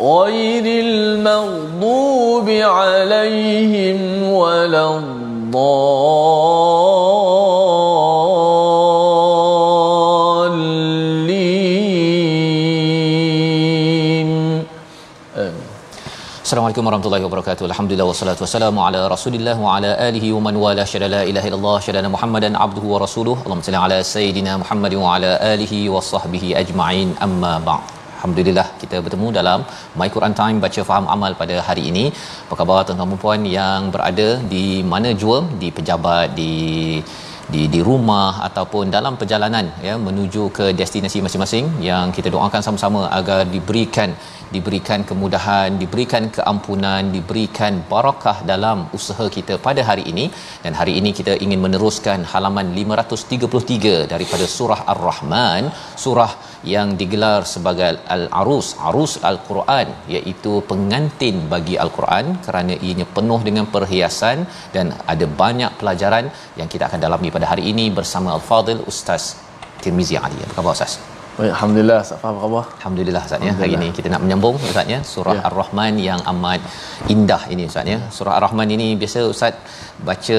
غير المغضوب عليهم ولا الضالين آمين Assalamualaikum warahmatullahi wabarakatuh. Alhamdulillah wassalatu wassalamu ala Rasulillah wa ala alihi wa man wala syada la ilaha illallah syada Muhammadan abduhu wa rasuluh. Allahumma salli ala sayidina Muhammad wa ala alihi wa sahbihi ajma'in. Amma ba'd. Alhamdulillah kita bertemu dalam My Quran Time baca faham amal pada hari ini. Apa khabar tuan-tuan dan puan yang berada di mana jua di pejabat di di di rumah ataupun dalam perjalanan ya menuju ke destinasi masing-masing yang kita doakan sama-sama agar diberikan diberikan kemudahan, diberikan keampunan, diberikan barakah dalam usaha kita pada hari ini dan hari ini kita ingin meneruskan halaman 533 daripada surah Ar-Rahman, surah yang digelar sebagai Al-Arus, Arus Al-Quran iaitu pengantin bagi Al-Quran kerana ianya penuh dengan perhiasan dan ada banyak pelajaran yang kita akan dalami pada hari ini bersama Al-Fadil Ustaz Tirmizi Ali. Apa khabar Ustaz? Baik, Alhamdulillah, Ustaz Faham khabar? Alhamdulillah Ustaz ya. Hari ini kita nak menyambung Ustaz ya surah Ya. Ar-Rahman yang amat indah ini Ustaz ya. Surah Ar-Rahman ini biasa Ustaz baca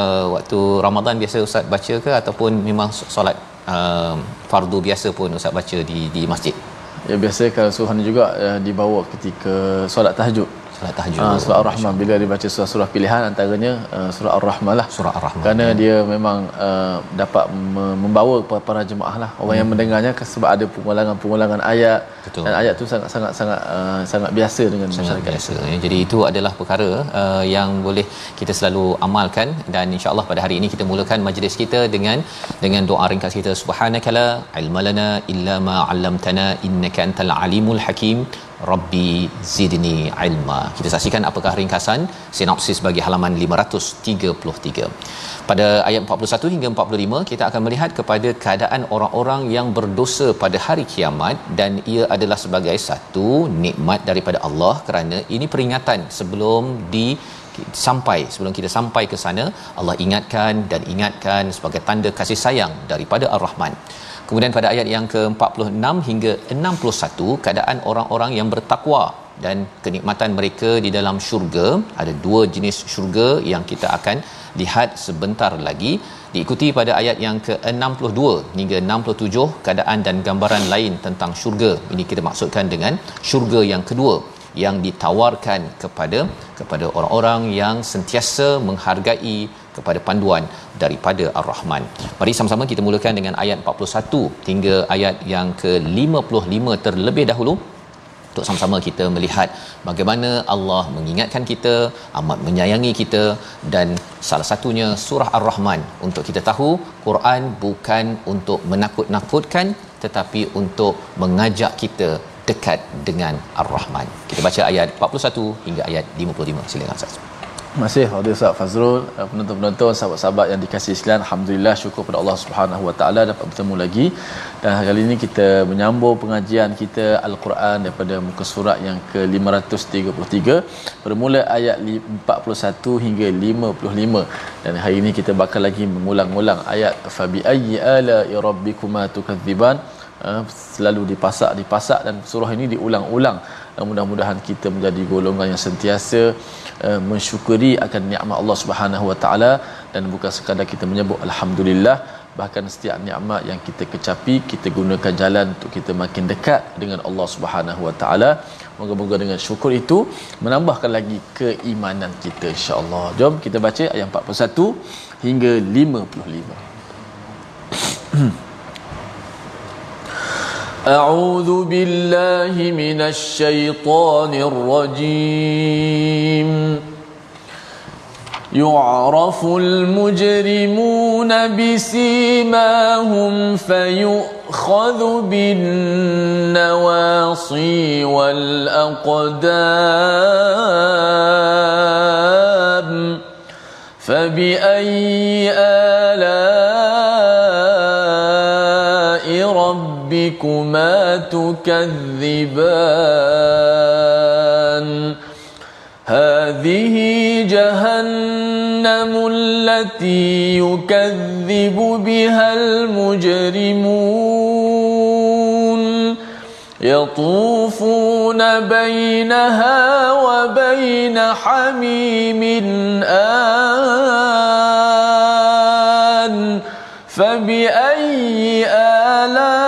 uh, waktu Ramadan biasa Ustaz baca ke ataupun memang solat uh, fardu biasa pun Ustaz baca di di masjid. Ya biasa kalau suruhan juga uh, dibawa ketika solat tahajud. Solat tahajud. Uh, surah Ar-Rahman bila dibaca surah-surah pilihan antaranya uh, surah Ar-Rahman lah. Surah Ar-Rahman. Kerana dia memang uh, dapat me- membawa para, jemaah lah orang yang mendengarnya sebab ada pengulangan-pengulangan ayat Betul. dan ayat tu sangat sangat sangat uh, sangat biasa dengan sangat masyarakat. biasa ya. jadi itu adalah perkara uh, yang boleh kita selalu amalkan dan insyaallah pada hari ini kita mulakan majlis kita dengan dengan doa ringkas kita subhanakala ilmalana illa ma 'allamtana innaka antal alimul hakim rabbi zidni ilma kita saksikan apakah ringkasan sinopsis bagi halaman 533 pada ayat 41 hingga 45 kita akan melihat kepada keadaan orang-orang yang berdosa pada hari kiamat dan ia adalah sebagai satu nikmat daripada Allah kerana ini peringatan sebelum di sampai sebelum kita sampai ke sana Allah ingatkan dan ingatkan sebagai tanda kasih sayang daripada Ar-Rahman. Kemudian pada ayat yang ke-46 hingga 61 keadaan orang-orang yang bertakwa dan kenikmatan mereka di dalam syurga. Ada dua jenis syurga yang kita akan lihat sebentar lagi. Diikuti pada ayat yang ke-62 hingga 67 keadaan dan gambaran lain tentang syurga. Ini kita maksudkan dengan syurga yang kedua yang ditawarkan kepada kepada orang-orang yang sentiasa menghargai kepada panduan daripada Ar-Rahman. Mari sama-sama kita mulakan dengan ayat 41 hingga ayat yang ke-55 terlebih dahulu untuk sama-sama kita melihat bagaimana Allah mengingatkan kita, amat menyayangi kita dan salah satunya surah Ar-Rahman untuk kita tahu Quran bukan untuk menakut-nakutkan tetapi untuk mengajak kita dekat dengan Ar-Rahman. Kita baca ayat 41 hingga ayat 55. Silakan Ustaz. Kasih Fadil Ustaz Fazrul, uh, penonton-penonton, sahabat-sahabat yang dikasihi sekalian. Alhamdulillah syukur pada Allah Subhanahu Wa Taala dapat bertemu lagi. Dan kali ini kita menyambung pengajian kita Al-Quran daripada muka surat yang ke-533 bermula ayat li- 41 hingga 55 dan hari ini kita bakal lagi mengulang-ulang ayat fabi ayyi ala rabbikuma tukadziban uh, selalu dipasak dipasak dan surah ini diulang-ulang. Uh, mudah-mudahan kita menjadi golongan yang sentiasa uh, mensyukuri akan nikmat Allah Subhanahu Wa Taala dan bukan sekadar kita menyebut alhamdulillah bahkan setiap nikmat yang kita kecapi kita gunakan jalan untuk kita makin dekat dengan Allah Subhanahu Wa Taala. Moga-moga dengan syukur itu menambahkan lagi keimanan kita insya-Allah. Jom kita baca ayat 41 hingga 55 أعوذ بالله من الشيطان الرجيم. يعرف المجرمون بسيماهم فيؤخذ بالنواصي والأقدام. فبأي آلاء ربكما تكذبان هذه جهنم التي يكذب بها المجرمون يطوفون بينها وبين حميم آن فبأي آلاء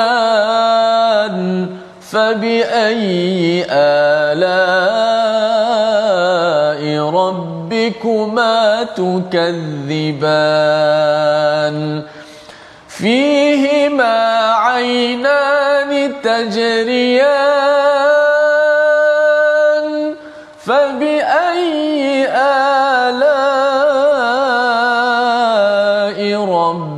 أفنان فبأي آلاء ربكما تكذبان؟ فيهما عينان تجريان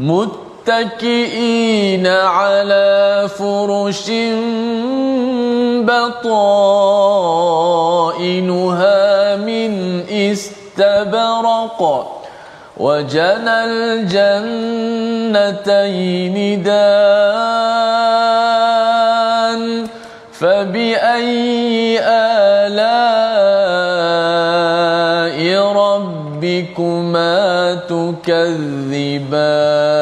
متكئين على فرش بطائنها من استبرق. وجنى الجنتين دان فبأي آلاء تكذبان صدق الله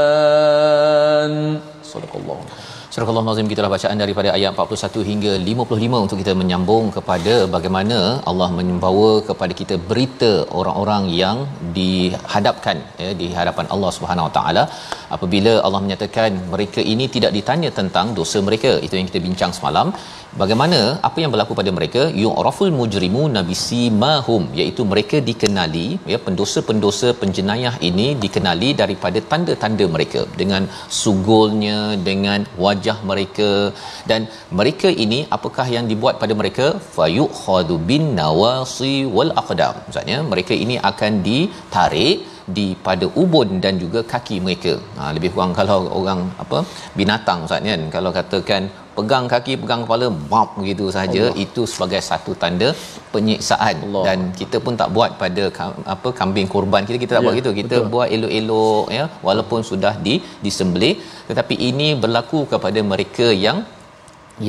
Surah Al-Nazim gitulah bacaan daripada ayat 41 hingga 55 untuk kita menyambung kepada bagaimana Allah membawa kepada kita berita orang-orang yang dihadapkan ya di hadapan Allah Subhanahu Wa Taala. Apabila Allah menyatakan mereka ini tidak ditanya tentang dosa mereka itu yang kita bincang semalam. Bagaimana apa yang berlaku pada mereka? Yu'raful mujrimun bisimahum iaitu mereka dikenali ya pendosa-pendosa penjenayah ini dikenali daripada tanda-tanda mereka. Dengan sugulnya dengan wajah mereka. Dan mereka ini apakah yang dibuat pada mereka? Fayukhadu bin nawasi wal aqdam. Maksudnya mereka ini akan ditarik di pada ubun dan juga kaki mereka. Ha, lebih kurang kalau orang apa binatang ustaz kan. Kalau katakan pegang kaki pegang kepala bap begitu saja itu sebagai satu tanda penyiksaan Allah. dan kita pun tak buat pada apa kambing kurban kita kita tak Ya, buat gitu kita betul. buat elok-elok ya walaupun sudah di disembelih tetapi ini berlaku kepada mereka yang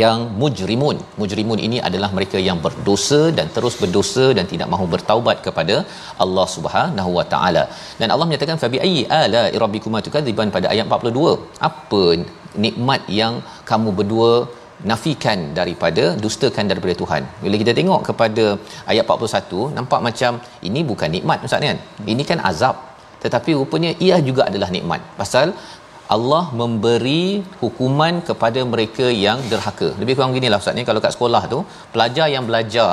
yang mujrimun. Mujrimun ini adalah mereka yang berdosa dan terus berdosa dan tidak mahu bertaubat kepada Allah Subhanahu Wa Taala. Dan Allah menyatakan fabi ayyi ala rabbikuma tukadziban pada ayat 42. Apa nikmat yang kamu berdua nafikan daripada dustakan daripada Tuhan. Bila kita tengok kepada ayat 41 nampak macam ini bukan nikmat ustaz kan. Ini kan azab. Tetapi rupanya ia juga adalah nikmat. Pasal Allah memberi hukuman kepada mereka yang derhaka. Lebih kurang ginilah ustaz ni kalau kat sekolah tu pelajar yang belajar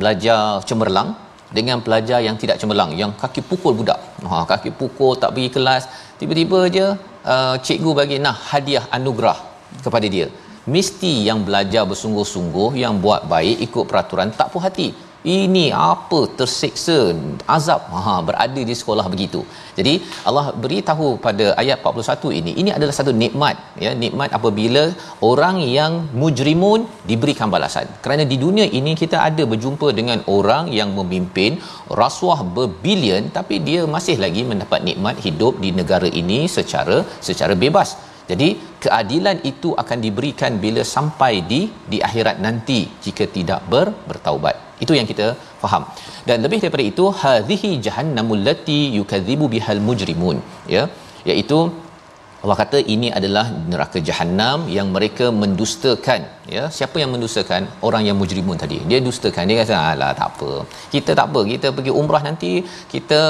belajar cemerlang dengan pelajar yang tidak cemerlang yang kaki pukul budak. Ha kaki pukul tak pergi kelas, tiba-tiba je uh, cikgu bagi nah hadiah anugerah kepada dia. Mesti yang belajar bersungguh-sungguh yang buat baik ikut peraturan tak puas hati ini apa tersiksa? Azab. Ha berada di sekolah begitu. Jadi Allah beritahu pada ayat 41 ini. Ini adalah satu nikmat ya. Nikmat apabila orang yang mujrimun diberikan balasan. Kerana di dunia ini kita ada berjumpa dengan orang yang memimpin rasuah berbilion tapi dia masih lagi mendapat nikmat hidup di negara ini secara secara bebas. Jadi keadilan itu akan diberikan bila sampai di di akhirat nanti jika tidak ber, bertaubat. Itu yang kita faham. Dan lebih daripada itu hadhihi jahannamul lati yukadzibu bihal mujrimun. Ya iaitu Allah kata ini adalah neraka jahanam yang mereka mendustakan. Ya siapa yang mendustakan? Orang yang mujrimun tadi. Dia dustakan. Dia kata alah tak apa. Kita tak apa. Kita pergi umrah nanti kita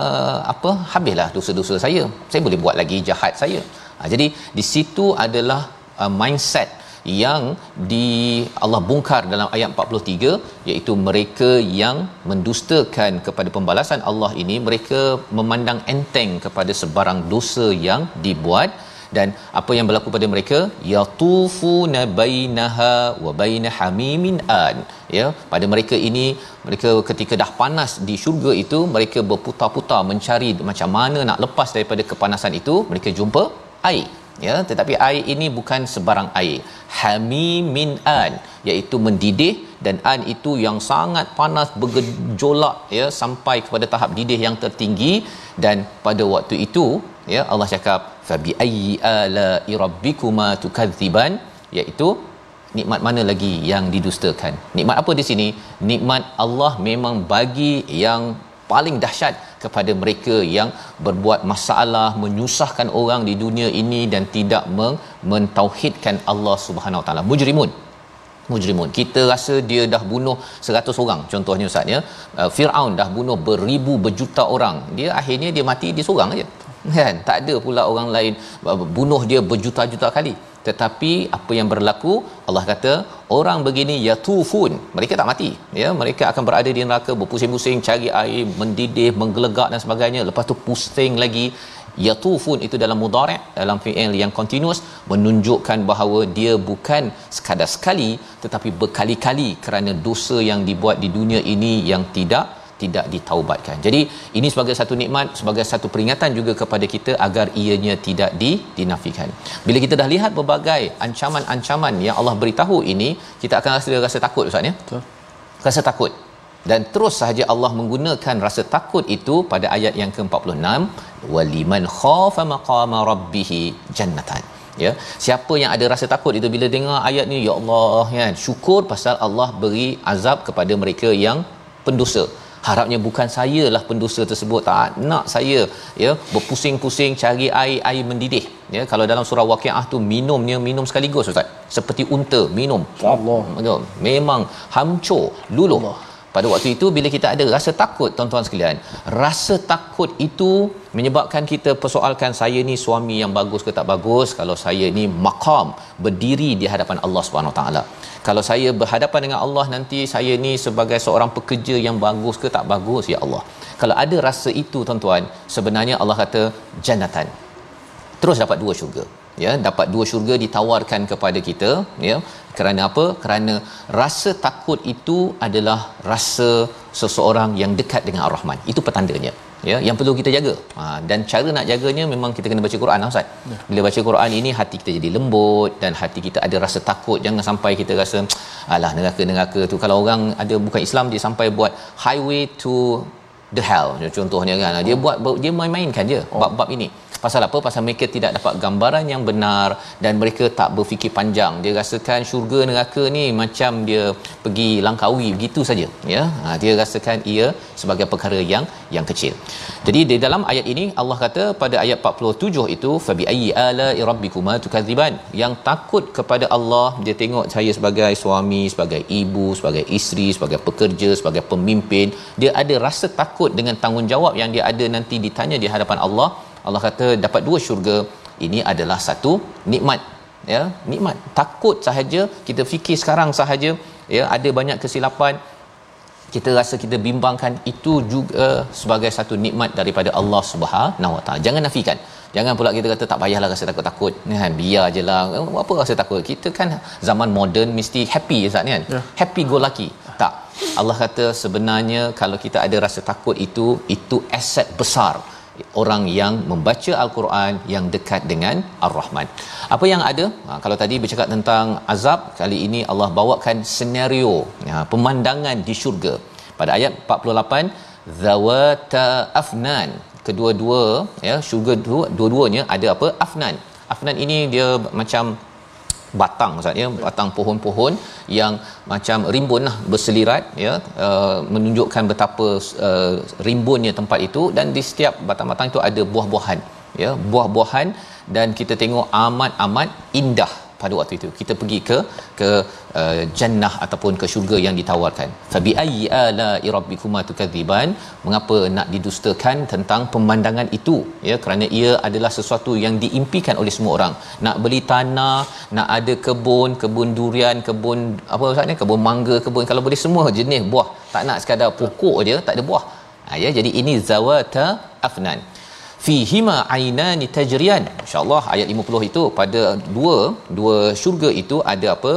uh, apa habislah dosa-dosa saya. Saya boleh buat lagi jahat saya. Ha, jadi di situ adalah uh, mindset yang di Allah bongkar dalam ayat 43 iaitu mereka yang mendustakan kepada pembalasan Allah ini mereka memandang enteng kepada sebarang dosa yang dibuat. Dan apa yang berlaku pada mereka? Yatufuna bainaha wa baina hamimin an. Ya pada mereka ini mereka ketika dah panas di syurga itu mereka berputar-putar mencari macam mana nak lepas daripada kepanasan itu mereka jumpa air ya tetapi air ini bukan sebarang air. Hamimin an iaitu mendidih dan an itu yang sangat panas bergejolak ya sampai kepada tahap didih yang tertinggi. Dan pada waktu itu ya Allah cakap fabi ayyi ala rabbikuma tukadziban iaitu nikmat mana lagi yang didustakan? Nikmat apa di sini? Nikmat Allah memang bagi yang paling dahsyat kepada mereka yang berbuat masalah menyusahkan orang di dunia ini dan tidak mentauhidkan Allah Subhanahu taala. Mujrimun. Mujrimun. Kita rasa dia dah bunuh 100 orang contohnya ustaz ya. Uh, Firaun dah bunuh beribu berjuta orang. Dia akhirnya dia mati dia seorang aja. Kan? Tak ada pula orang lain. Uh, bunuh dia berjuta-juta kali tetapi apa yang berlaku? Allah kata orang begini yatufun. Mereka tak mati. Ya mereka akan berada di neraka berpusing-pusing cari air mendidih menggelegak dan sebagainya. Lepas tu pusing lagi. Yatufun itu dalam mudhari' dalam fi'il yang continuous menunjukkan bahawa dia bukan sekadar sekali tetapi berkali-kali kerana dosa yang dibuat di dunia ini yang tidak tidak ditaubatkan. Jadi ini sebagai satu nikmat, sebagai satu peringatan juga kepada kita agar ianya tidak di, dinafikan. Bila kita dah lihat berbagai ancaman-ancaman yang Allah beritahu ini, kita akan rasa rasa takut Ustaz ya. Betul. Rasa takut. Dan terus sahaja Allah menggunakan rasa takut itu pada ayat yang ke-46, waliman khafa maqama rabbih jannatan. Ya, siapa yang ada rasa takut itu bila dengar ayat ni ya Allah kan syukur pasal Allah beri azab kepada mereka yang pendosa harapnya bukan saya lah pendosa tersebut tak nak saya ya berpusing-pusing cari air air mendidih. Ya kalau dalam surah waqiah tu minumnya minum sekaligus ustaz. Seperti unta minum. Allah memang hancur luluh. Allah pada waktu itu bila kita ada rasa takut tuan-tuan sekalian rasa takut itu menyebabkan kita persoalkan saya ni suami yang bagus ke tak bagus kalau saya ni maqam berdiri di hadapan Allah Subhanahu taala. Kalau saya berhadapan dengan Allah nanti saya ni sebagai seorang pekerja yang bagus ke tak bagus ya Allah. Kalau ada rasa itu tuan-tuan sebenarnya Allah kata jannatan. Terus dapat dua syurga ya. Dapat dua syurga ditawarkan kepada kita ya kerana apa? Kerana rasa takut itu adalah rasa seseorang yang dekat dengan ar-rahman. Itu petandanya ya yang perlu kita jaga. Ha, dan cara nak jaganya memang kita kena baca Quran lah, ustaz. Ya. bila baca Quran ini hati kita jadi lembut dan hati kita ada rasa takut. Jangan sampai kita rasa alah neraka-neraka tu. Kalau orang ada bukan Islam dia sampai buat highway to the hell. Contohnya kan dia buat dia main-mainkan je oh. bab-bab ini pasal apa? Pasal mereka tidak dapat gambaran yang benar dan mereka tak berfikir panjang. Dia rasakan syurga neraka ni macam dia pergi langkawi begitu saja ya. Ha, dia rasakan ia sebagai perkara yang yang kecil. Jadi di dalam ayat ini Allah kata pada ayat 47 itu fabi ayyi ala rabbikuma tukadziban yang takut kepada Allah dia tengok saya sebagai suami sebagai ibu sebagai isteri sebagai pekerja sebagai pemimpin dia ada rasa takut dengan tanggungjawab yang dia ada nanti ditanya di hadapan Allah Allah kata dapat dua syurga ini adalah satu nikmat ya nikmat. Takut sahaja kita fikir sekarang sahaja ya ada banyak kesilapan kita rasa kita bimbangkan itu juga sebagai satu nikmat daripada Allah Subhanahu Wa Taala. Jangan nafikan. Jangan pula kita kata tak payahlah rasa takut-takut. Kan biar je lah. Apa rasa takut? Kita kan zaman moden mesti happy Ustaz kan? Yeah. happy go lucky. Tak. Allah kata sebenarnya kalau kita ada rasa takut itu itu aset besar orang yang membaca al-Quran yang dekat dengan Ar-Rahman. Apa yang ada? Ha, kalau tadi bercakap tentang azab, kali ini Allah bawakan senario ha, pemandangan di syurga. Pada ayat 48, zawata afnan. Kedua-dua ya, syurga dua, dua-duanya ada apa? Afnan. Afnan ini dia macam batang maksudnya batang pohon-pohon yang macam rimbun lah berselirat ya uh, menunjukkan betapa uh, rimbunnya tempat itu. Dan di setiap batang-batang itu ada buah-buahan ya buah-buahan. Dan kita tengok amat-amat indah pada waktu itu. Kita pergi ke ke uh, jannah ataupun ke syurga yang ditawarkan. Fabi ayyi ala rabbikuma tukadziban mengapa nak didustakan tentang pemandangan itu? Ya kerana ia adalah sesuatu yang diimpikan oleh semua orang. Nak beli tanah nak ada kebun kebun durian kebun apa maksudnya? Kebun mangga kebun kalau boleh semua jenis buah. Tak nak sekadar pokok dia tak ada buah. Ha, ya jadi ini zawata afnan fihima ainani tajriyan. Insyaallah ayat 50 itu pada dua dua syurga itu ada apa?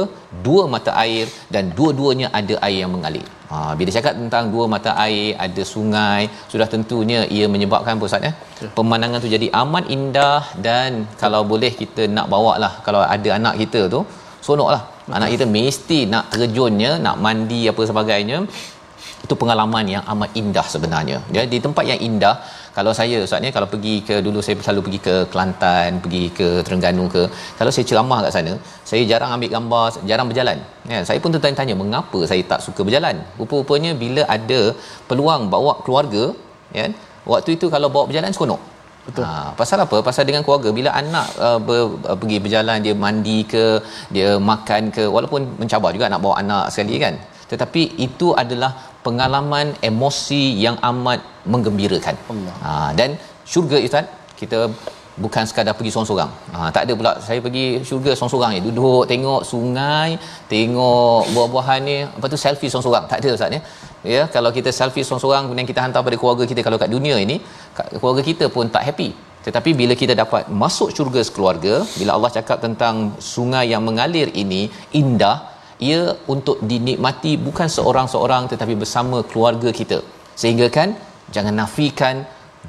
Dua mata air dan dua-duanya ada air yang mengalir. Ha bila cakap tentang dua mata air ada sungai sudah tentunya ia menyebabkan apa ustaz ya? pemandangan tu jadi amat indah dan kalau boleh kita nak bawa lah kalau ada anak kita tu sonoklah anak kita mesti nak terjunnya nak mandi apa sebagainya. Itu pengalaman yang amat indah sebenarnya. Ya di tempat yang indah kalau saya ustaz ni kalau pergi ke dulu saya selalu pergi ke Kelantan pergi ke Terengganu ke kalau saya ceramah kat sana saya jarang ambil gambar jarang berjalan ya saya pun tertanya-tanya mengapa saya tak suka berjalan rupa-rupanya bila ada peluang bawa keluarga ya waktu itu kalau bawa berjalan seronok Betul. Ha, pasal apa? Pasal dengan keluarga bila anak uh, ber, uh, pergi berjalan dia mandi ke, dia makan ke walaupun mencabar juga nak bawa anak sekali kan. Tetapi itu adalah pengalaman emosi yang amat menggembirakan. Allah. Ha, dan syurga Ustaz, kita bukan sekadar pergi seorang-seorang. Ha, tak ada pula saya pergi syurga seorang-seorang ni. Duduk tengok sungai, tengok buah-buahan ni, apa tu selfie seorang-seorang. Tak ada Ustaz ya. Ya, kalau kita selfie seorang-seorang kemudian kita hantar pada keluarga kita kalau kat dunia ini, keluarga kita pun tak happy. Tetapi bila kita dapat masuk syurga sekeluarga, bila Allah cakap tentang sungai yang mengalir ini indah, ia untuk dinikmati bukan seorang-seorang tetapi bersama keluarga kita. Sehingga kan jangan nafikan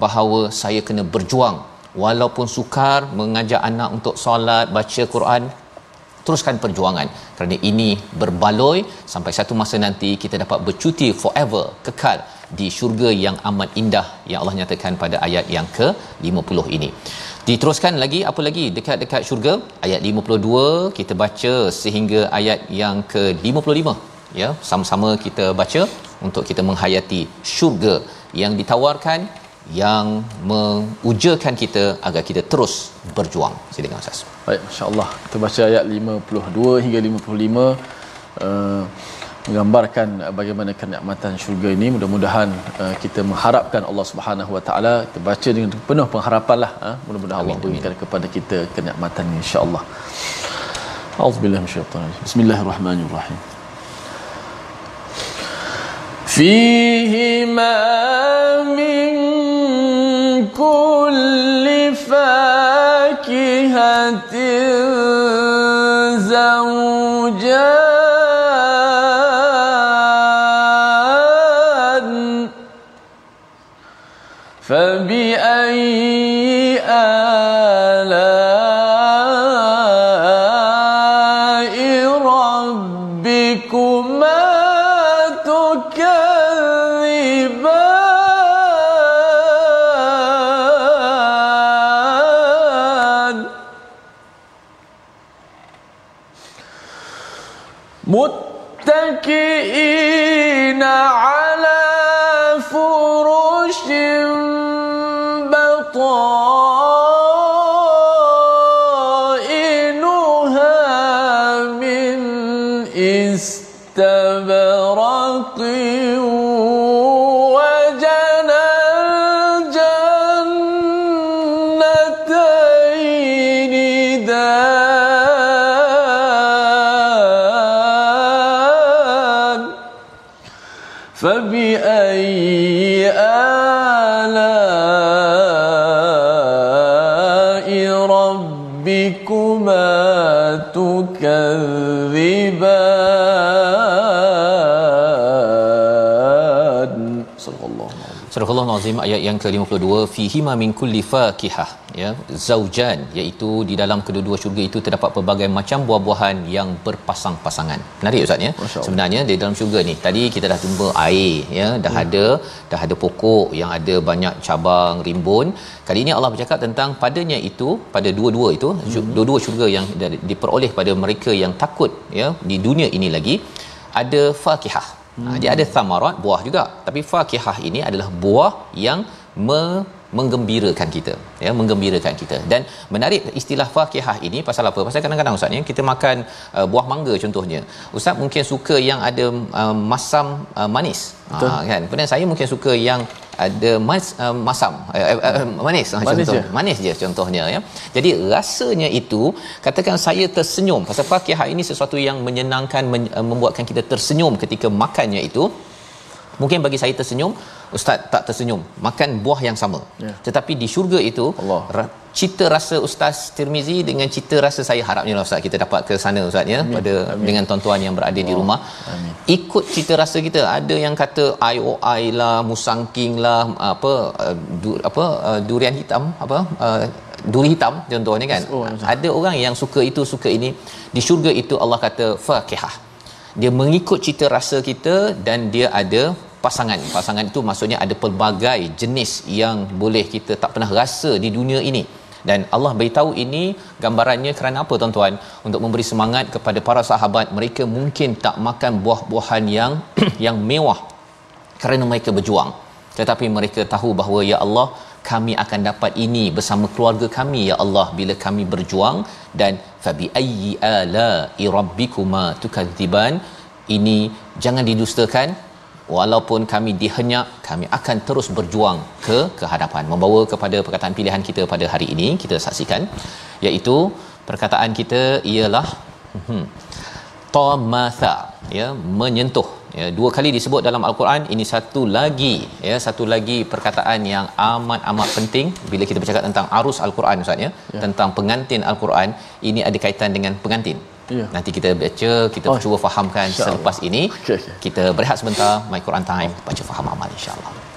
bahawa saya kena berjuang. Walaupun sukar mengajak anak untuk solat baca Quran teruskan perjuangan. Kerana ini berbaloi sampai satu masa nanti kita dapat bercuti forever kekal di syurga yang amat indah yang Allah nyatakan pada ayat yang ke-50 ini. Diteruskan lagi apa lagi dekat-dekat syurga ayat 52 kita baca sehingga ayat yang ke-55 ya sama-sama kita baca untuk kita menghayati syurga yang ditawarkan yang mengujakan kita agar kita terus berjuang. Silakan Ustaz. Baik, masya-Allah. Kita baca ayat 52 hingga 55 uh, menggambarkan bagaimana kenikmatan syurga ini mudah-mudahan uh, kita mengharapkan Allah Subhanahu Wa Taala kita baca dengan penuh pengharapanlah uh, mudah-mudahan Allah berikan kepada kita kenikmatan insya-Allah. Auzubillahi minasyaitanir Bismillahirrahmanirrahim. فيهما من كل فاكهة متكئين على Surah Allah Nazim ayat yang ke-52 fihima min kulli fakihah ya zaujan iaitu di dalam kedua-dua syurga itu terdapat pelbagai macam buah-buahan yang berpasang-pasangan. Menarik ustaz ya. Sebenarnya di dalam syurga ni tadi kita dah tumbuh air ya dah hmm. ada dah ada pokok yang ada banyak cabang rimbun. Kali ini Allah bercakap tentang padanya itu pada dua-dua itu hmm. dua-dua syurga yang diperoleh pada mereka yang takut ya di dunia ini lagi ada fakihah Hmm. Dia ada thamarat buah juga. Tapi fakihah ini adalah buah yang me menggembirakan kita ya menggembirakan kita. Dan menarik istilah fakihah ini pasal apa? Pasal kadang-kadang ustaz ya kita makan uh, buah mangga contohnya. Ustaz mungkin suka yang ada uh, masam uh, manis. Ha, kan? Kemudian saya mungkin suka yang ada mas, uh, masam uh, uh, manis, uh, manis contoh je. manis je contohnya ya jadi rasanya itu katakan saya tersenyum pasal fakihah ini sesuatu yang menyenangkan men, uh, membuatkan kita tersenyum ketika makannya itu mungkin bagi saya tersenyum ustaz tak tersenyum makan buah yang sama ya. tetapi di syurga itu Allah cita rasa ustaz Tirmizi dengan cita rasa saya harapnya lah ustaz kita dapat ke sana ustaz ya Amin. pada Amin. dengan tuan-tuan yang berada Allah. di rumah Amin. ikut cita rasa kita ada yang kata IOI lah musangking lah apa uh, du, apa uh, durian hitam apa uh, duri hitam contohnya kan oh, ada orang yang suka itu suka ini di syurga itu Allah kata fakihah dia mengikut cita rasa kita dan dia ada pasangan. Pasangan itu maksudnya ada pelbagai jenis yang boleh kita tak pernah rasa di dunia ini. Dan Allah beritahu ini gambarannya kerana apa tuan-tuan? Untuk memberi semangat kepada para sahabat mereka mungkin tak makan buah-buahan yang yang mewah kerana mereka berjuang. Tetapi mereka tahu bahawa ya Allah kami akan dapat ini bersama keluarga kami ya Allah bila kami berjuang dan fabi ayyi ala rabbikuma tukadziban ini jangan didustakan walaupun kami dihenyak kami akan terus berjuang ke ke hadapan membawa kepada perkataan pilihan kita pada hari ini kita saksikan iaitu perkataan kita ialah hmm, tamatha ya menyentuh. Ya dua kali disebut dalam al-Quran ini satu lagi ya satu lagi perkataan yang amat amat penting. Bila kita bercakap tentang arus al-Quran ustaz ya, ya. tentang pengantin al-Quran ini ada kaitan dengan pengantin Ya. Nanti kita baca, kita oh, cuba fahamkan selepas ini. Okay, okay. Kita berehat sebentar, My Quran Time, baca faham amal insya-Allah.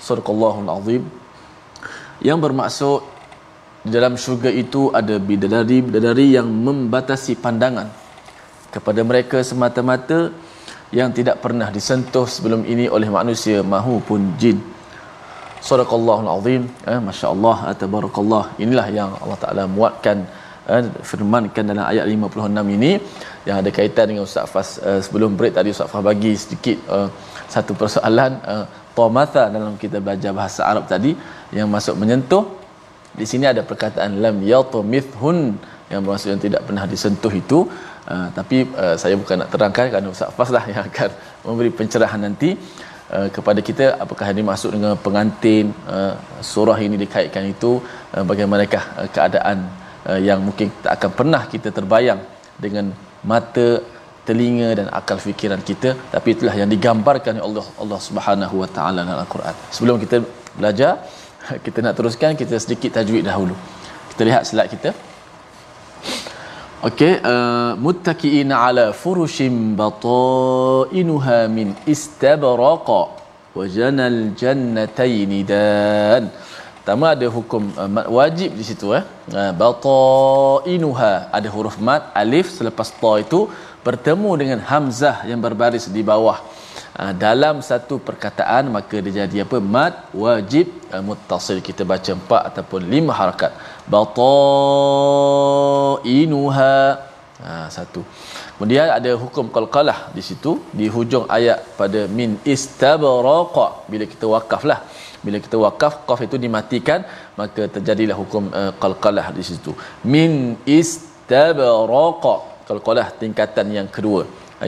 Sadaqallahul Azim. Yang bermaksud dalam syurga itu ada bidadari-bidadari yang membatasi pandangan kepada mereka semata-mata yang tidak pernah disentuh sebelum ini oleh manusia mahupun jin. Sadaqallahul Azim. Eh, Masya-Allah, tabarakallah. Inilah yang Allah Taala muatkan eh, firmankan dalam ayat 56 ini yang ada kaitan dengan Ustaz Fas eh, sebelum break tadi Ustaz Fas bagi sedikit uh, satu persoalan uh, tamatha dalam kita belajar bahasa Arab tadi yang masuk menyentuh di sini ada perkataan lam yatumithun yang bermaksud yang tidak pernah disentuh itu uh, tapi uh, saya bukan nak terangkan kerana Ustaz Fas lah yang akan memberi pencerahan nanti. Uh, kepada kita apakah ini masuk dengan pengantin uh, surah ini dikaitkan itu? Uh, bagaimanakah uh, keadaan uh, yang mungkin tak akan pernah kita terbayang dengan mata telinga dan akal fikiran kita? Tapi itulah yang digambarkan oleh Allah Allah Subhanahu wa taala dalam al-Quran. Sebelum kita belajar kita nak teruskan kita sedikit tajwid dahulu. Kita lihat slide kita Okey, uh, muttaqiina ala furushin batainuha min istabraqa wa janal jannatayn dan. Pertama ada hukum uh, wajib di situ eh. Uh, batainuha ada huruf mat alif selepas ta itu bertemu dengan hamzah yang berbaris di bawah. Uh, dalam satu perkataan maka dia jadi apa mat wajib uh, muttasil kita baca empat ataupun lima harakat batainuha. Ha, satu. Kemudian ada hukum qalqalah di situ. Di hujung ayat pada min istabraqa bila kita wakaf lah bila kita wakaf qaf itu dimatikan maka terjadilah hukum uh, qalqalah di situ. Min istabraqa qalqalah tingkatan yang kedua.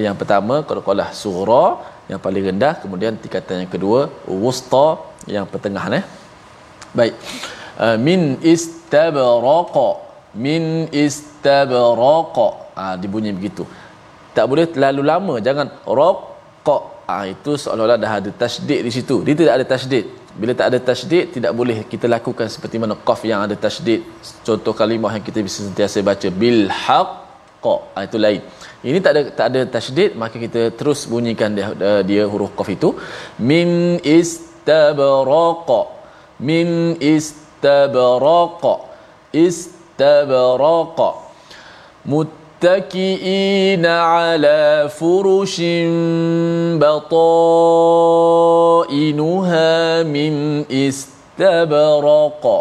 Yang pertama qalqalah sughra yang paling rendah. Kemudian tingkatan yang kedua wusta yang pertengahan eh. Baik. Uh, min istabraqa. Min istabraqa. Ah dibunyi begitu. Tak boleh terlalu lama. Jangan raqa. Ah itu seolah-olah dah ada tasydid di situ. Dia tidak ada tasydid. Bila tak ada tasydid tidak boleh kita lakukan seperti mana qaf yang ada tasydid. Contoh kalimah yang kita bisa sentiasa baca. Bil haqq. Ah, itu lain. Ini tak ada tak ada tasydid maka kita terus bunyikan dia, dia huruf qaf itu. Min istabraqa. Min istabraqa istabraqa muttaki'ina ala furushin batainuha min istabraqa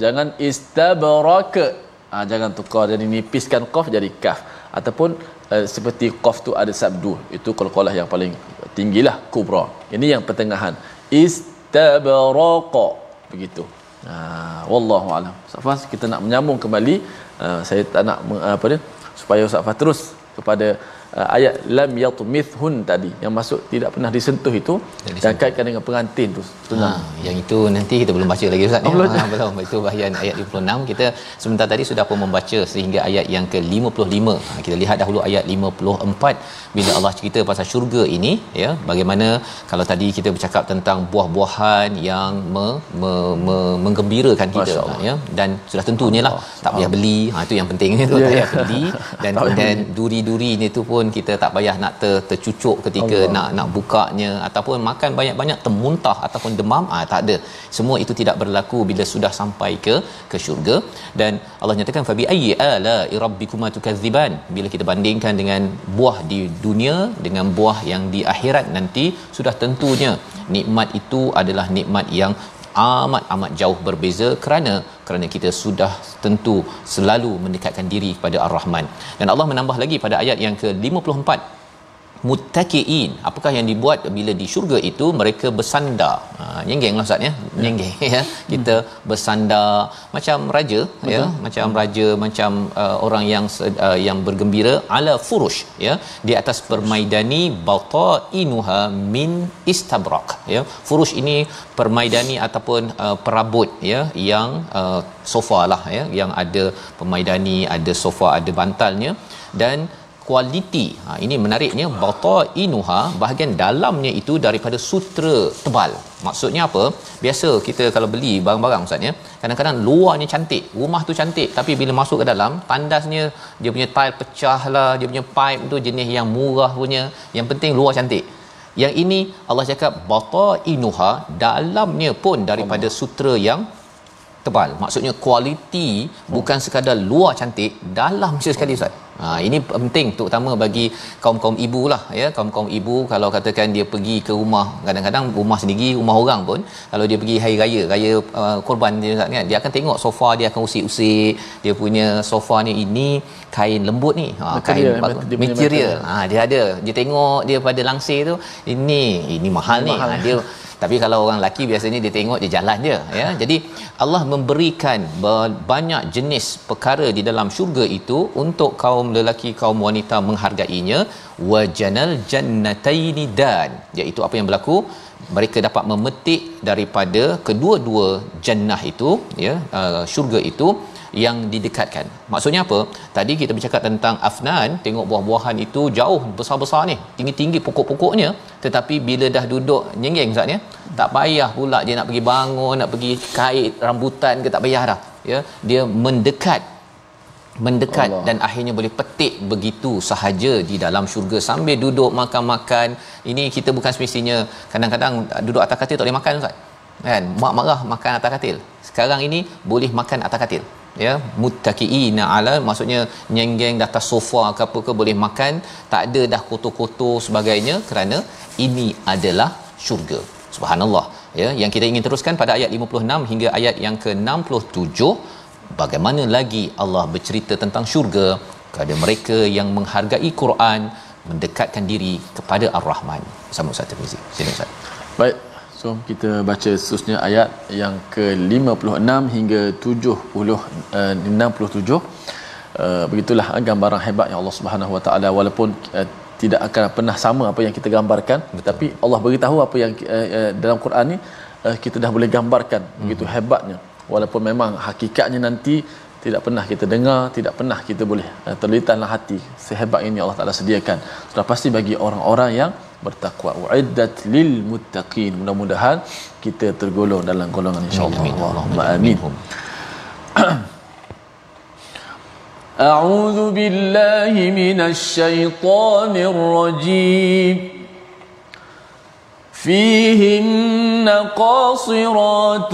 jangan istabraka ha, jangan tukar jadi nipiskan qaf jadi kaf. Ataupun uh, seperti qaf tu ada sabdu. Itu qalqalah yang paling tinggilah kubra. Ini yang pertengahan. Istabraqa begitu ha wallahu alam. Safas kita nak menyambung kembali. Uh, saya tak nak apa dia supaya Ustaz terus kepada uh, ayat lam yatmithun tadi yang masuk tidak pernah disentuh itu dan kaitkan dengan pengantin tu. Ha, yang itu nanti kita belum baca lagi ustaz. Oh, ya. ha, belum. Itu bahagian ayat 56 kita sebentar tadi sudah pun membaca sehingga ayat yang ke-55. Ha, kita lihat dahulu ayat 54 bila Allah cerita pasal syurga ini ya bagaimana kalau tadi kita bercakap tentang buah-buahan yang me, me, me, menggembirakan kita ya dan sudah tentunya lah. Tak payah beli. Ha itu yang penting. Itu yeah, tak payah beli. Dan dan duri-duri ni tu pun kita tak payah nak ter, tercucuk ketika Allah. nak nak bukanya ataupun makan banyak-banyak termuntah ataupun demam. Ah tak ada. Semua itu tidak berlaku bila sudah sampai ke ke syurga. Dan Allah nyatakan fabi ayyi ala rabbikuma tukadziban bila kita bandingkan dengan buah di dunia dengan buah yang di akhirat nanti sudah tentunya nikmat itu adalah nikmat yang amat amat jauh berbeza kerana kerana kita sudah tentu selalu mendekatkan diri kepada Ar-Rahman. Dan Allah menambah lagi pada ayat yang ke-54 muttaqiin apakah yang dibuat? Bila di syurga itu mereka bersandar. Ha nyenggeng lah ustaz ya? Nyenggeng ya? Kita bersandar. Macam raja ya. Betul. ya macam hmm. raja macam uh, orang yang uh, yang bergembira ala furush ya? Di atas permaidani batainuha min istabrak ya? Furush ini permaidani ataupun uh, perabot ya? Yang uh, sofa lah ya? Yang ada permaidani ada sofa ada bantalnya. Dan kualiti. Ha ini menariknya batainuha bahagian dalamnya itu daripada sutra tebal. Maksudnya apa? Biasa kita kalau beli barang-barang ustaz ya, kadang-kadang luarnya cantik, rumah tu cantik tapi bila masuk ke dalam tandasnya dia punya tile pecah lah, dia punya pipe tu jenis yang murah punya, yang penting luar cantik. Yang ini Allah cakap batainuha dalamnya pun daripada sutra yang tebal. Maksudnya kualiti bukan sekadar luar cantik, dalam sekali ustaz. Ha, ini penting terutama bagi kaum-kaum ibu lah ya. Kaum-kaum ibu kalau katakan dia pergi ke rumah kadang-kadang rumah sendiri rumah orang pun kalau dia pergi hari raya raya uh, korban dia kan dia akan tengok sofa dia akan usik-usik dia punya sofa ni ini kain lembut ni. Ha, kain material, material. Ha, dia ada. Dia tengok dia pada langsir tu ini ini mahal ini ni. mahal. Ha, dia tapi kalau orang lelaki biasanya dia tengok dia jalan je ya. Jadi Allah memberikan banyak jenis perkara di dalam syurga itu untuk kaum lelaki kaum wanita menghargainya. Wajanal jannataini dan iaitu apa yang berlaku? Mereka dapat memetik daripada kedua-dua jannah itu ya uh, syurga itu yang didekatkan. Maksudnya apa? Tadi kita bercakap tentang afnan tengok buah-buahan itu jauh besar-besar ni. Tinggi-tinggi pokok-pokoknya tetapi bila dah duduk nyenggeng Ustaz ya? Tak payah pula dia nak pergi bangun nak pergi kait rambutan ke tak payah dah ya? Dia mendekat mendekat Allah. dan akhirnya boleh petik begitu sahaja di dalam syurga. Sambil duduk makan-makan ini kita bukan semestinya kadang-kadang duduk atas katil tak boleh makan ustaz. Kan? Mak marah makan atas katil sekarang ini boleh makan atas katil. Ya muttaqiina ala maksudnya nyenggeng di atas sofa ke apa ke boleh makan. Tak ada dah kotor-kotor sebagainya kerana ini adalah syurga. Subhanallah. Ya yang kita ingin teruskan pada ayat 56 hingga ayat yang ke-67 bagaimana lagi Allah bercerita tentang syurga kepada mereka yang menghargai Quran mendekatkan diri kepada Ar-Rahman. Sama Ustaz Tirmizi sini Ustaz. Baik so kita baca seterusnya ayat yang ke-56 hingga 70 uh, 67 uh, begitulah uh, gambaran hebat yang Allah Subhanahu Wa Taala walaupun uh, tidak akan pernah sama apa yang kita gambarkan Betul. tetapi Allah beritahu apa yang uh, uh, dalam Quran ni uh, kita dah boleh gambarkan hmm. begitu hebatnya walaupun memang hakikatnya nanti tidak pernah kita dengar tidak pernah kita boleh uh, terlitanlah hati sehebat ini Allah Taala sediakan sudah pasti bagi orang-orang yang bertakwa uiddat lil muttaqin mudah-mudahan kita tergolong dalam golongan insyaallah Allahumma amin أعوذ بالله من الشيطان الرجيم فيهن قاصرات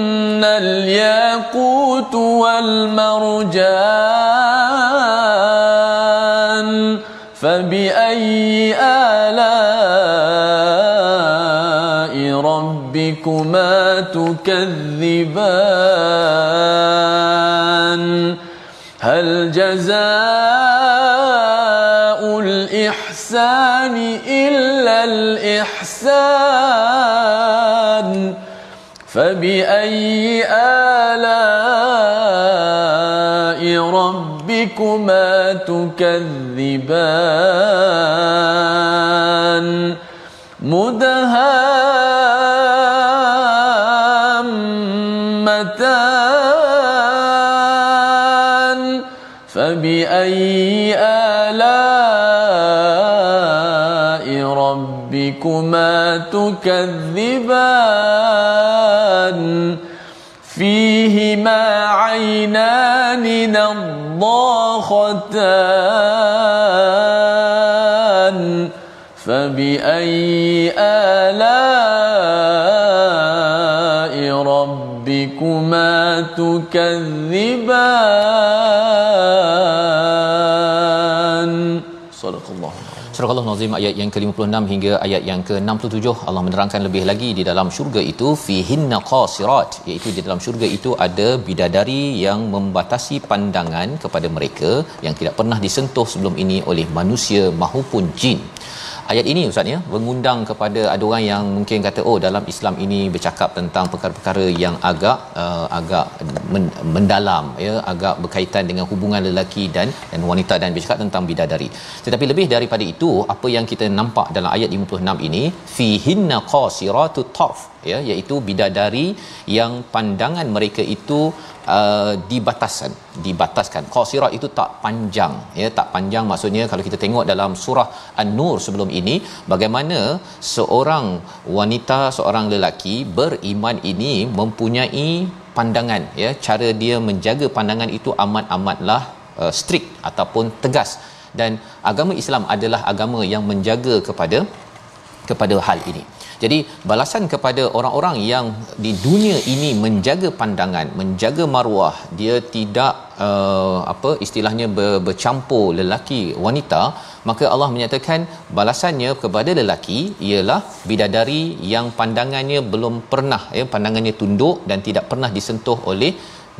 الياقوت والمرجان فبأي آلاء ربكما تكذبان؟ فبأي آلاء ربكما تكذبان؟ عينان نضاختان فبأي آلاء ربكما تكذبان Surah Al-Nazim ayat yang ke-56 hingga ayat yang ke-67 Allah menerangkan lebih lagi di dalam syurga itu fihinna qasirat iaitu di dalam syurga itu ada bidadari yang membatasi pandangan kepada mereka yang tidak pernah disentuh sebelum ini oleh manusia maupun jin ayat ini ustaz ya mengundang kepada ada orang yang mungkin kata oh dalam Islam ini bercakap tentang perkara-perkara yang agak uh, agak men- mendalam ya agak berkaitan dengan hubungan lelaki dan dan wanita dan bercakap tentang bidadari. Tetapi lebih daripada itu apa yang kita nampak dalam ayat 56 ini fihinna qasiratut tarf ya iaitu bidadari yang pandangan mereka itu uh, dibataskan dibataskan. Qasirat itu tak panjang ya tak panjang maksudnya kalau kita tengok dalam surah an-nur sebelum ini bagaimana seorang wanita seorang lelaki beriman ini mempunyai pandangan ya cara dia menjaga pandangan itu amat-amatlah uh, strict ataupun tegas. Dan agama Islam adalah agama yang menjaga kepada kepada hal ini jadi balasan kepada orang-orang yang di dunia ini menjaga pandangan, menjaga maruah, dia tidak uh, apa istilahnya ber, bercampur lelaki wanita, maka Allah menyatakan balasannya kepada lelaki ialah bidadari yang pandangannya belum pernah ya pandangannya tunduk dan tidak pernah disentuh oleh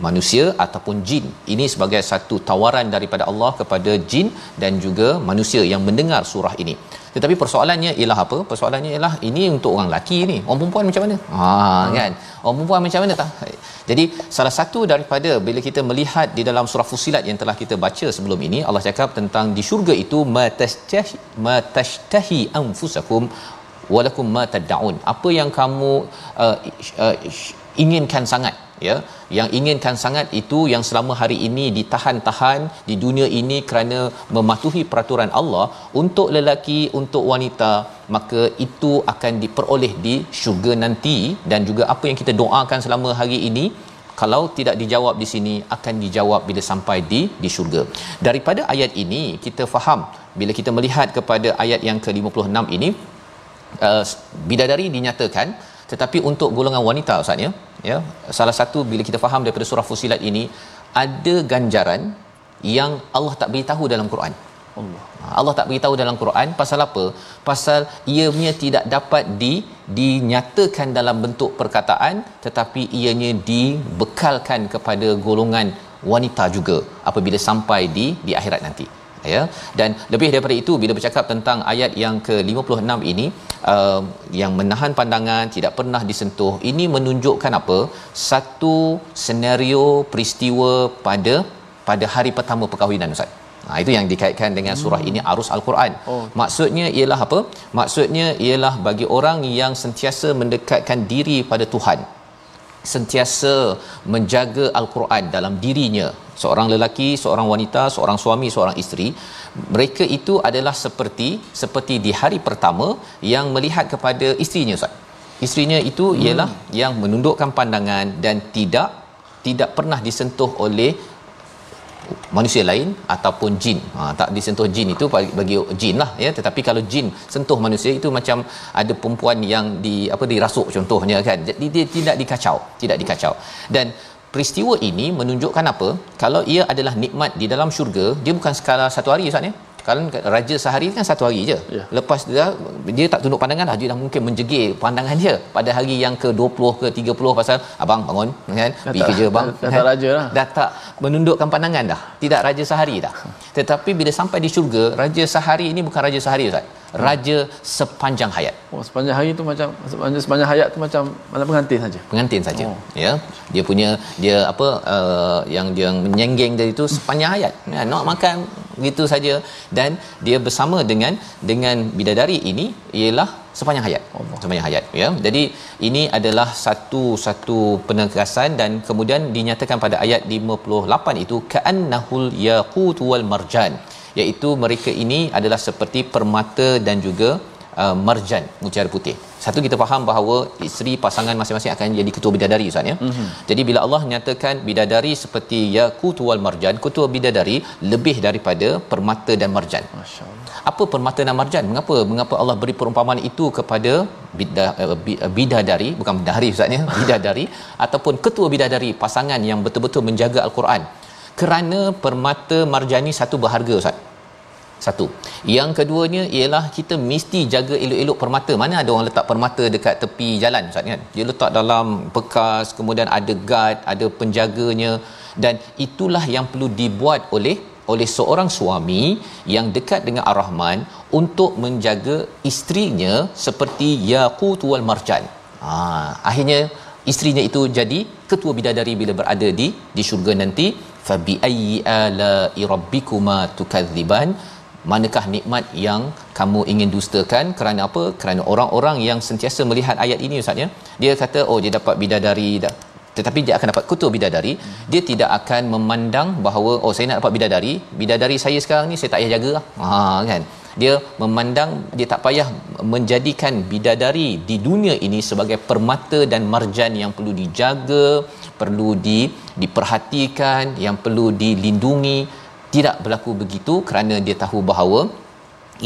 manusia ataupun jin. Ini sebagai satu tawaran daripada Allah kepada jin dan juga manusia yang mendengar surah ini. Tetapi persoalannya ialah apa? Persoalannya ialah ini untuk orang lelaki ni. Orang perempuan macam mana? Ha hmm. kan? Orang perempuan macam mana tak? Jadi salah satu daripada bila kita melihat di dalam surah fusilat yang telah kita baca sebelum ini Allah cakap tentang di syurga itu matashtahi matashtahi anfusakum walakum ma tad'un. Apa yang kamu uh, uh, inginkan sangat ya yang inginkan sangat itu yang selama hari ini ditahan-tahan di dunia ini kerana mematuhi peraturan Allah untuk lelaki untuk wanita maka itu akan diperoleh di syurga nanti dan juga apa yang kita doakan selama hari ini kalau tidak dijawab di sini akan dijawab bila sampai di di syurga. Daripada ayat ini kita faham bila kita melihat kepada ayat yang ke-56 ini uh, bidadari dinyatakan tetapi untuk golongan wanita ustaz ya ya salah satu bila kita faham daripada surah fusilat ini ada ganjaran yang Allah tak beritahu dalam Quran. Allah. Allah tak beritahu dalam Quran pasal apa? Pasal ianya tidak dapat di dinyatakan dalam bentuk perkataan tetapi ianya dibekalkan kepada golongan wanita juga apabila sampai di di akhirat nanti ya dan lebih daripada itu bila bercakap tentang ayat yang ke-56 ini uh, yang menahan pandangan tidak pernah disentuh ini menunjukkan apa satu senario peristiwa pada pada hari pertama perkahwinan ustaz Ha, itu yang dikaitkan dengan surah hmm. ini arus al-Quran. Oh. Maksudnya ialah apa? Maksudnya ialah bagi orang yang sentiasa mendekatkan diri pada Tuhan. Sentiasa menjaga al-Quran dalam dirinya, seorang lelaki, seorang wanita, seorang suami, seorang isteri, mereka itu adalah seperti seperti di hari pertama yang melihat kepada isterinya Ustaz. Isterinya itu hmm. ialah yang menundukkan pandangan dan tidak tidak pernah disentuh oleh manusia lain ataupun jin. Ha, tak disentuh jin itu bagi, jin lah ya tetapi kalau jin sentuh manusia itu macam ada perempuan yang di apa dirasuk contohnya kan. Jadi dia tidak dikacau, tidak dikacau. Dan peristiwa ini menunjukkan apa kalau ia adalah nikmat di dalam syurga dia bukan sekadar satu hari ustaz ya kalau raja sehari kan satu hari je. Ya. lepas dia dia tak tunduk pandangan dah dia dah mungkin menjegir pandangan dia pada hari yang ke-20 ke 30 pasal abang bangun kan? Dah pergi kerja bang dah, dah tak raja lah. Dah tak menundukkan pandangan dah. Tidak raja sehari dah. Tetapi bila sampai di syurga raja sehari ini bukan raja sehari ustaz raja sepanjang hayat. Oh, sepanjang hari tu macam sepanjang, sepanjang hayat tu macam macam pengantin saja. Pengantin saja. Oh. Ya. Dia punya dia apa uh, yang dia menyenggeng dia itu sepanjang hayat. Ya, nak makan gitu saja dan dia bersama dengan dengan bidadari ini ialah sepanjang hayat. Allah. Sepanjang hayat ya. Jadi ini adalah satu satu penegasan dan kemudian dinyatakan pada ayat 58 itu ka'annahul yaqut wal marjan iaitu mereka ini adalah seperti permata dan juga uh, marjan mutiara putih. Satu kita faham bahawa isteri pasangan masing-masing akan jadi ketua bidadari Ustaz ya. Mm-hmm. Jadi bila Allah nyatakan bidadari seperti yaqut wal marjan, ketua bidadari lebih daripada permata dan marjan. Masya-Allah. Apa permata dan marjan? Mengapa mengapa Allah beri perumpamaan itu kepada uh, bidadari bukan bidadari Ustaz ya, bidadari ataupun ketua bidadari pasangan yang betul-betul menjaga al-Quran? Kerana permata marjani satu berharga ustaz. Satu. Yang keduanya ialah kita mesti jaga elok-elok permata. Mana ada orang letak permata dekat tepi jalan ustaz kan? Dia letak dalam bekas kemudian ada guard ada penjaganya. Dan itulah yang perlu dibuat oleh oleh seorang suami yang dekat dengan ar-rahman untuk menjaga isterinya seperti yaqut wal marjan. Ha akhirnya isterinya itu jadi ketua bidadari bila berada di di syurga nanti fa bi ayyi ala rabbikuma tukadziban? Manakah nikmat yang kamu ingin dustakan? Kerana apa? Kerana orang-orang yang sentiasa melihat ayat ini ustaz ya. Dia kata oh dia dapat bidadari dah. Tetapi dia akan dapat kutu bidadari. Dia tidak akan memandang bahawa oh saya nak dapat bidadari. Bidadari saya sekarang ni saya tak payah jaga lah. ha kan dia memandang dia tak payah menjadikan bidadari di dunia ini sebagai permata dan marjan yang perlu dijaga perlu di diperhatikan yang perlu dilindungi. Tidak berlaku begitu kerana dia tahu bahawa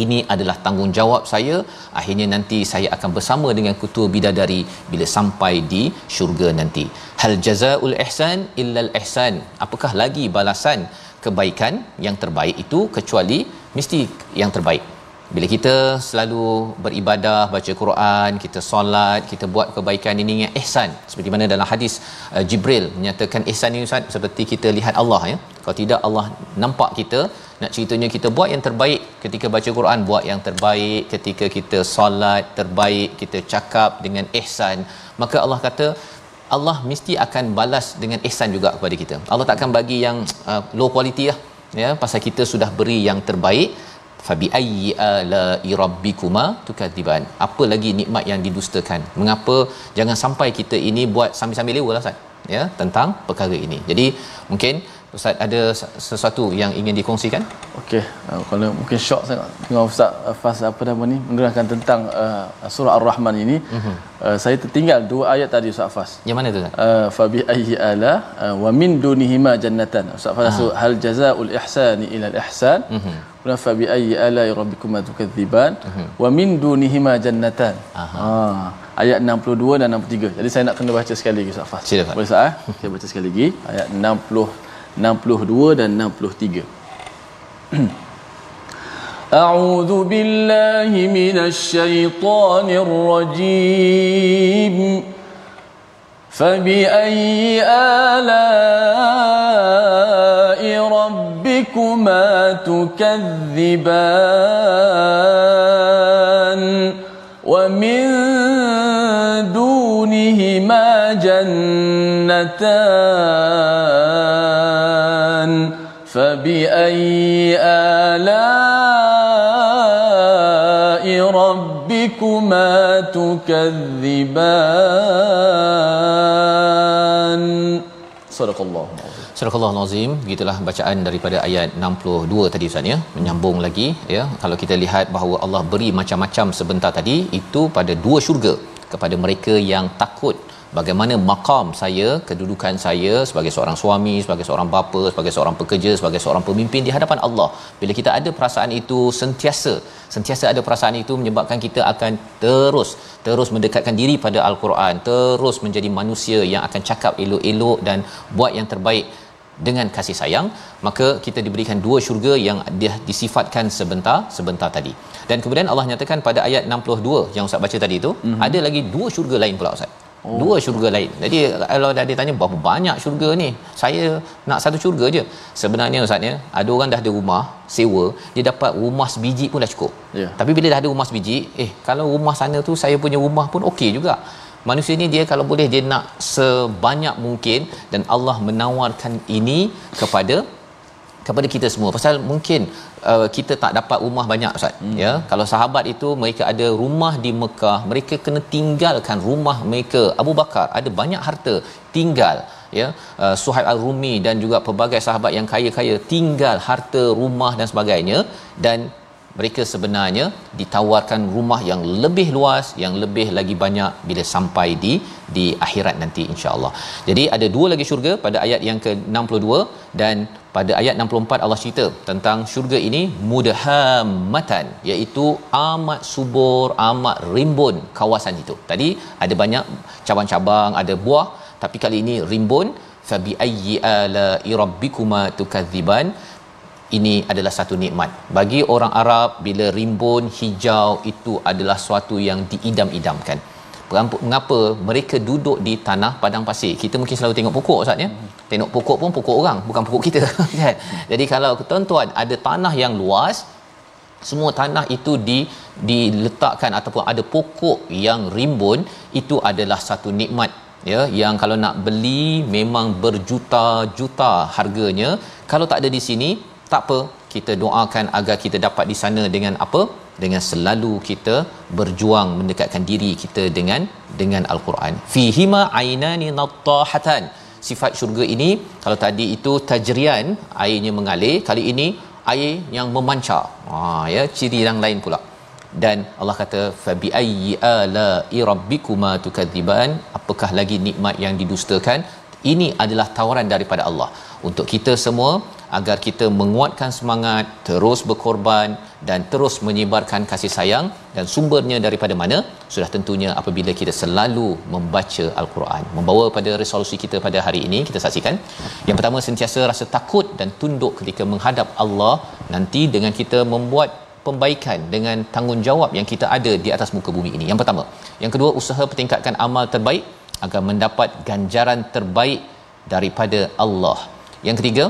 ini adalah tanggungjawab saya. Akhirnya nanti saya akan bersama dengan ketua bidadari bila sampai di syurga nanti. Hal jazaul ihsan illal ihsan. Apakah lagi balasan kebaikan yang terbaik itu? Kecuali mesti yang terbaik. Bila kita selalu beribadah baca Quran kita solat kita buat kebaikan ini dengan ihsan. Seperti mana dalam hadis uh, Jibril menyatakan ihsan ini Ustaz seperti kita lihat Allah ya. Kalau tidak Allah nampak kita nak ceritanya kita buat yang terbaik. Ketika baca Quran buat yang terbaik. Ketika kita solat terbaik kita cakap dengan ihsan. Maka Allah kata Allah mesti akan balas dengan ihsan juga kepada kita. Allah tak akan bagi yang uh, low quality lah. ya pasal kita sudah beri yang terbaik fabi ayyi ala rabbikuma tukadziban apa lagi nikmat yang didustakan? Mengapa jangan sampai kita ini buat sambil-sambil lewa lah Ustaz ya tentang perkara ini? Jadi mungkin Ustaz ada sesuatu yang ingin dikongsikan Okey, uh, kalau mungkin syok sangat tengok Ustaz uh, Fas apa nama ni menerangkan tentang uh, surah Ar-Rahman ini. Uh-huh. Uh, saya tertinggal dua ayat tadi Ustaz Fas. yang mana tu Ustaz Uh, fabi ayyi ala uh, wa min dunihima jannatan. Ustaz Fas Ah. uh hal jazaa'ul ihsani ila al ihsan. Mhm. Kemudian fabi ayyi ala rabbikuma tukadziban wa min dunihima jannatan. Ha ayat 62 dan 63. Jadi saya nak kena baca sekali lagi Ustaz Fas. Boleh Ustaz eh? Saya baca sekali lagi ayat 60 62 dan 63. أعوذ بالله من الشيطان الرجيم فبأي آلاء ربكما تكذبان ومن دونهما جنتان فبأي آلاء ربكما تكذبان صدق الله العظيم Surah Al-Azim gitulah bacaan daripada ayat 62 tadi Ustaz ya menyambung lagi ya kalau kita lihat bahawa Allah beri macam-macam sebentar tadi itu pada dua syurga kepada mereka yang takut bagaimana makam saya kedudukan saya sebagai seorang suami sebagai seorang bapa sebagai seorang pekerja sebagai seorang pemimpin di hadapan Allah. Bila kita ada perasaan itu sentiasa sentiasa ada perasaan itu menyebabkan kita akan terus terus mendekatkan diri pada al-Quran terus menjadi manusia yang akan cakap elok-elok dan buat yang terbaik dengan kasih sayang maka kita diberikan dua syurga yang dia disifatkan sebentar sebentar tadi. Dan kemudian Allah nyatakan pada ayat 62 yang Ustaz baca tadi itu mm-hmm. ada lagi dua syurga lain pula Ustaz Oh. Dua syurga lain. Jadi kalau ada tanya berapa banyak syurga ni? Saya nak satu syurga je. Sebenarnya Ustaz ya, ada orang dah ada rumah sewa, dia dapat rumah sebiji pun dah cukup. Ya. Tapi bila dah ada rumah sebiji, eh kalau rumah sana tu saya punya rumah pun okey juga. Manusia ni dia kalau boleh dia nak sebanyak mungkin dan Allah menawarkan ini kepada kepada kita semua. Pasal mungkin uh, kita tak dapat rumah banyak ustaz. Hmm. ya kalau sahabat itu mereka ada rumah di Mekah mereka kena tinggalkan rumah mereka. Abu Bakar ada banyak harta tinggal. Ya uh, Suhaib al-Rumi dan juga pelbagai sahabat yang kaya-kaya tinggal harta rumah dan sebagainya. Dan mereka sebenarnya ditawarkan rumah yang lebih luas yang lebih lagi banyak bila sampai di di akhirat nanti insya-Allah. Jadi ada dua lagi syurga pada ayat yang ke-62 dan pada ayat 64 Allah cerita tentang syurga ini mudhammatan iaitu amat subur amat rimbun kawasan itu. Tadi ada banyak cabang-cabang, ada buah tapi kali ini rimbun fabi ayyi ala rabbikuma tukadziban ini adalah satu nikmat. Bagi orang Arab bila rimbun hijau itu adalah suatu yang diidam-idamkan. Mengapa mereka duduk di tanah padang pasir? Kita mungkin selalu tengok pokok Ustaz ya. Tengok pokok pun pokok orang, bukan pokok kita kan. Jadi kalau tuan-tuan ada tanah yang luas, semua tanah itu di diletakkan ataupun ada pokok yang rimbun, itu adalah satu nikmat ya. Yang kalau nak beli memang berjuta-juta harganya. Kalau tak ada di sini, tak apa. Kita doakan agar kita dapat di sana dengan apa? Dengan selalu kita berjuang mendekatkan diri kita dengan dengan al-Quran. Fihima ainani nattahatan sifat syurga ini kalau tadi itu tajrian airnya mengalir kali ini air yang memancar. Ha ya ciri yang lain pula. Dan Allah kata fabi ayyi ala rabbikuma tukadziban apakah lagi nikmat yang didustakan? Ini adalah tawaran daripada Allah. Untuk kita semua agar kita menguatkan semangat terus berkorban dan terus menyebarkan kasih sayang dan sumbernya daripada mana? Sudah tentunya apabila kita selalu membaca al-Quran. Membawa pada resolusi kita pada hari ini kita saksikan. Yang pertama sentiasa rasa takut dan tunduk ketika menghadap Allah. Nanti dengan kita membuat pembaikan dengan tanggungjawab yang kita ada di atas muka bumi ini. Yang pertama. Yang kedua usaha pertingkatkan amal terbaik agar mendapat ganjaran terbaik daripada Allah. Yang ketiga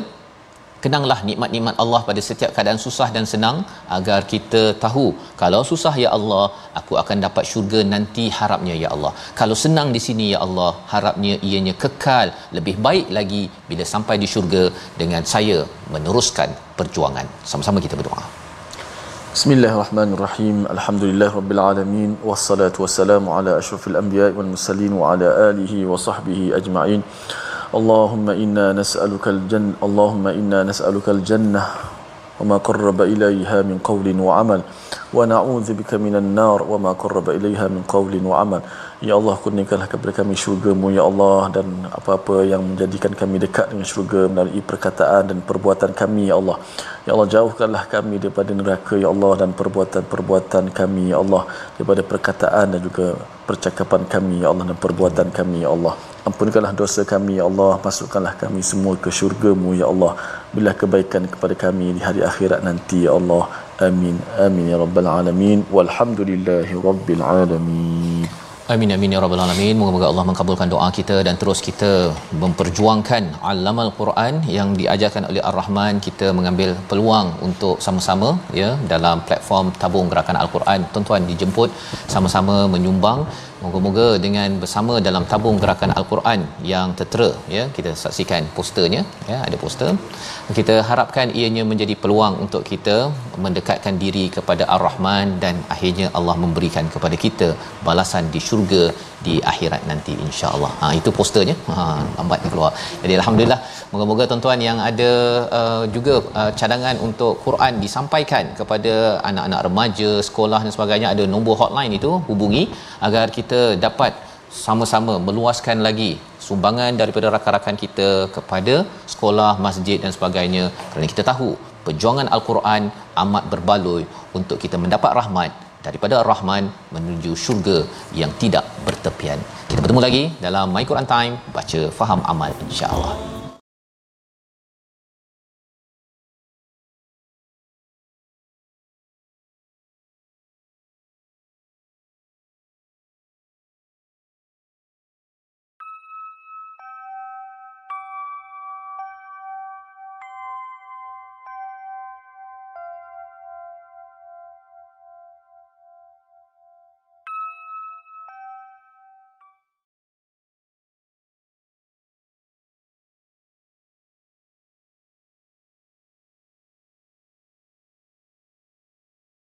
kenanglah nikmat-nikmat Allah pada setiap keadaan susah dan senang agar kita tahu kalau susah ya Allah aku akan dapat syurga nanti harapnya ya Allah kalau senang di sini ya Allah harapnya ianya kekal lebih baik lagi bila sampai di syurga dengan saya meneruskan perjuangan sama-sama kita berdoa Bismillahirrahmanirrahim. Alhamdulillahirabbil wassalatu wassalamu ala asyrafil anbiya'i wal mursalin wa ala alihi wa sahbihi ajma'in. اللهم إنا نسألك الجنة اللهم إنا نسألك الجنة وما قرب إليها من قول وعمل ونعوذ بك من النار وما قرب إليها من قول وعمل Ya Allah kurniakanlah kepada kami syurgamu Ya Allah dan apa-apa yang menjadikan kami dekat dengan syurga melalui perkataan dan perbuatan kami Ya Allah Ya Allah jauhkanlah kami daripada neraka Ya Allah dan perbuatan-perbuatan kami Ya Allah daripada perkataan dan juga percakapan kami Ya Allah dan perbuatan kami Ya Allah Ampunkanlah dosa kami ya Allah. Masukkanlah kami semua ke syurgamu ya Allah. Bila kebaikan kepada kami di hari akhirat nanti ya Allah. Amin. Amin ya Rabbal Alamin. Walhamdulillahi Rabbil Alamin. Amin amin ya rabbal alamin. Moga-moga Allah mengabulkan doa kita dan terus kita memperjuangkan alamal Quran yang diajarkan oleh Ar-Rahman. Kita mengambil peluang untuk sama-sama ya dalam platform tabung gerakan Al-Quran. Tuan-tuan dijemput sama-sama menyumbang Moga-moga dengan bersama dalam tabung gerakan Al-Quran yang tertera ya kita saksikan posternya ya ada poster kita harapkan ianya menjadi peluang untuk kita mendekatkan diri kepada Ar-Rahman dan akhirnya Allah memberikan kepada kita balasan di syurga di akhirat nanti insya-Allah. Ha itu posternya. Ha lambat keluar. Jadi alhamdulillah moga-moga tuan-tuan yang ada uh, juga uh, cadangan untuk Quran disampaikan kepada anak-anak remaja, sekolah dan sebagainya ada nombor hotline itu hubungi agar kita dapat sama-sama meluaskan lagi sumbangan daripada rakan-rakan kita kepada sekolah, masjid dan sebagainya kerana kita tahu perjuangan al-Quran amat berbaloi untuk kita mendapat rahmat daripada Ar-Rahman menuju syurga yang tidak bertepian. Kita bertemu lagi dalam My Quran Time baca faham amal insya-Allah.